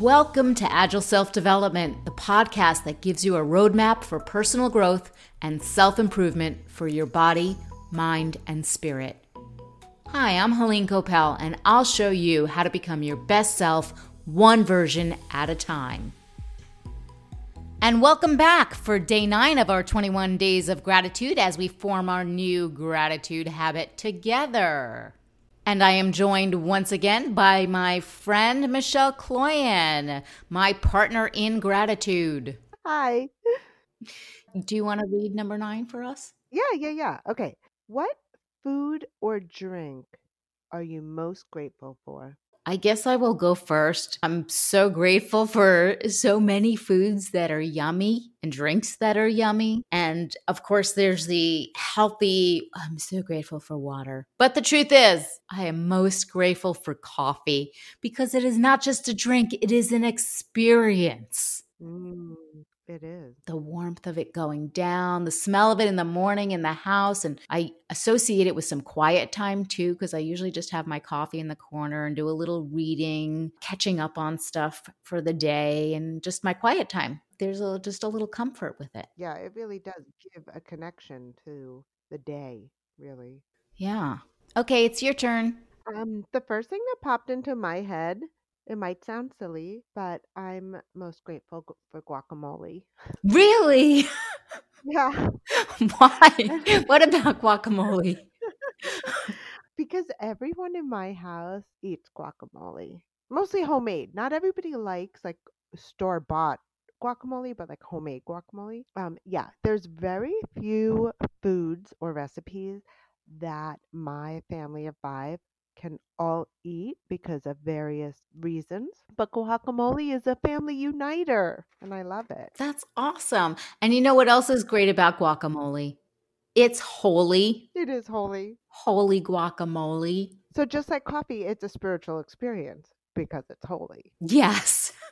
Welcome to Agile Self Development, the podcast that gives you a roadmap for personal growth and self improvement for your body, mind, and spirit. Hi, I'm Helene Coppell, and I'll show you how to become your best self one version at a time. And welcome back for day nine of our 21 days of gratitude as we form our new gratitude habit together. And I am joined once again by my friend Michelle Cloyan, my partner in gratitude. Hi. Do you want to read number nine for us? Yeah, yeah, yeah. Okay. What food or drink are you most grateful for? I guess I will go first. I'm so grateful for so many foods that are yummy and drinks that are yummy. And of course, there's the healthy, I'm so grateful for water. But the truth is, I am most grateful for coffee because it is not just a drink, it is an experience. Mm, it is. The warmth of it going down, the smell of it in the morning in the house. And I associate it with some quiet time too, because I usually just have my coffee in the corner and do a little reading, catching up on stuff for the day, and just my quiet time. There's a, just a little comfort with it. Yeah, it really does give a connection to the day, really. Yeah. Okay, it's your turn. Um, the first thing that popped into my head, it might sound silly, but I'm most grateful for guacamole. Really? Yeah. Why? what about guacamole? because everyone in my house eats guacamole. Mostly homemade. Not everybody likes like store bought guacamole, but like homemade guacamole. Um, yeah, there's very few foods or recipes that my family of five can all eat because of various reasons. But guacamole is a family uniter, and I love it. That's awesome. And you know what else is great about guacamole? It's holy, It is holy. holy guacamole. So just like coffee, it's a spiritual experience because it's holy. Yes.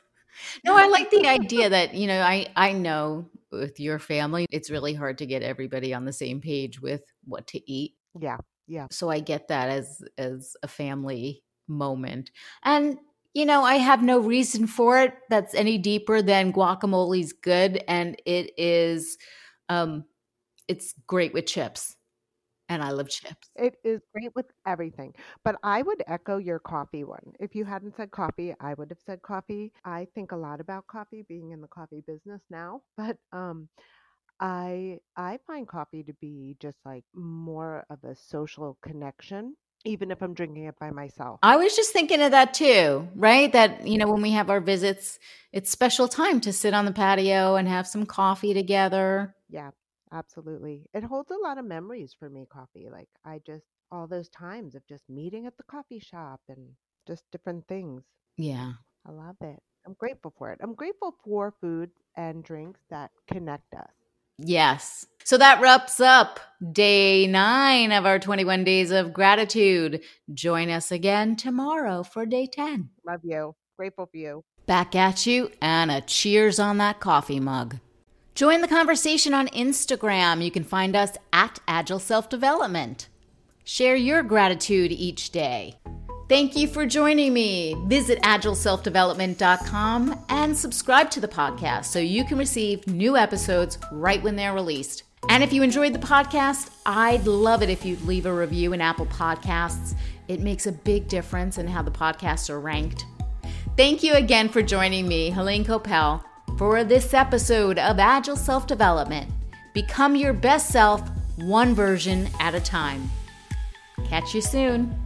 No, I like the idea that, you know, I I know with your family, it's really hard to get everybody on the same page with what to eat. Yeah, yeah. So I get that as as a family moment. And you know, I have no reason for it that's any deeper than guacamole's good and it is um it's great with chips. And I love chips. It is great with everything. But I would echo your coffee one. If you hadn't said coffee, I would have said coffee. I think a lot about coffee being in the coffee business now, but um I I find coffee to be just like more of a social connection even if I'm drinking it by myself. I was just thinking of that too, right? That, you know, when we have our visits, it's special time to sit on the patio and have some coffee together. Yeah, absolutely. It holds a lot of memories for me, coffee. Like I just all those times of just meeting at the coffee shop and just different things. Yeah. I love it. I'm grateful for it. I'm grateful for food and drinks that connect us. Yes. So that wraps up day nine of our 21 days of gratitude. Join us again tomorrow for day 10. Love you. Grateful for you. Back at you and a cheers on that coffee mug. Join the conversation on Instagram. You can find us at Agile Self Development. Share your gratitude each day. Thank you for joining me. Visit agileselfdevelopment.com and subscribe to the podcast so you can receive new episodes right when they're released. And if you enjoyed the podcast, I'd love it if you'd leave a review in Apple Podcasts. It makes a big difference in how the podcasts are ranked. Thank you again for joining me, Helene Coppell, for this episode of Agile Self Development. Become your best self, one version at a time. Catch you soon.